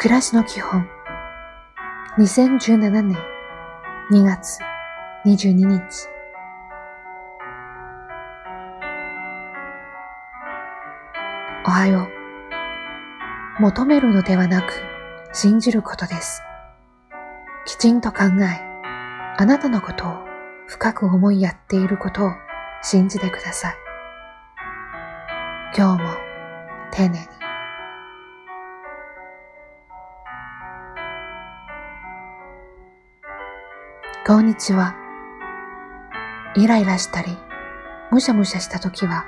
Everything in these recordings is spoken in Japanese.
暮らしの基本。2017年2月22日。おはよう。求めるのではなく信じることです。きちんと考えあなたのことを深く思いやっていることを信じてください。今日も丁寧に。こんにちは。イライラしたり、むしゃむしゃしたときは、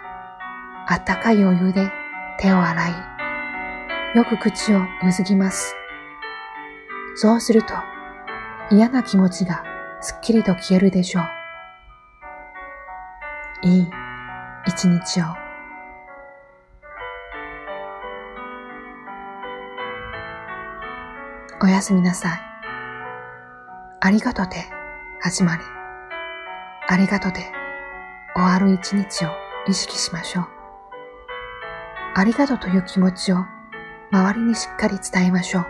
あったかいお湯で手を洗い、よく口をゆずぎます。そうすると、嫌な気持ちがすっきりと消えるでしょう。いい一日を。おやすみなさい。ありがとうで。始まり、ありがとで終わる一日を意識しましょう。ありがとうという気持ちを周りにしっかり伝えましょう。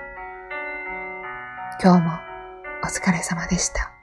今日もお疲れ様でした。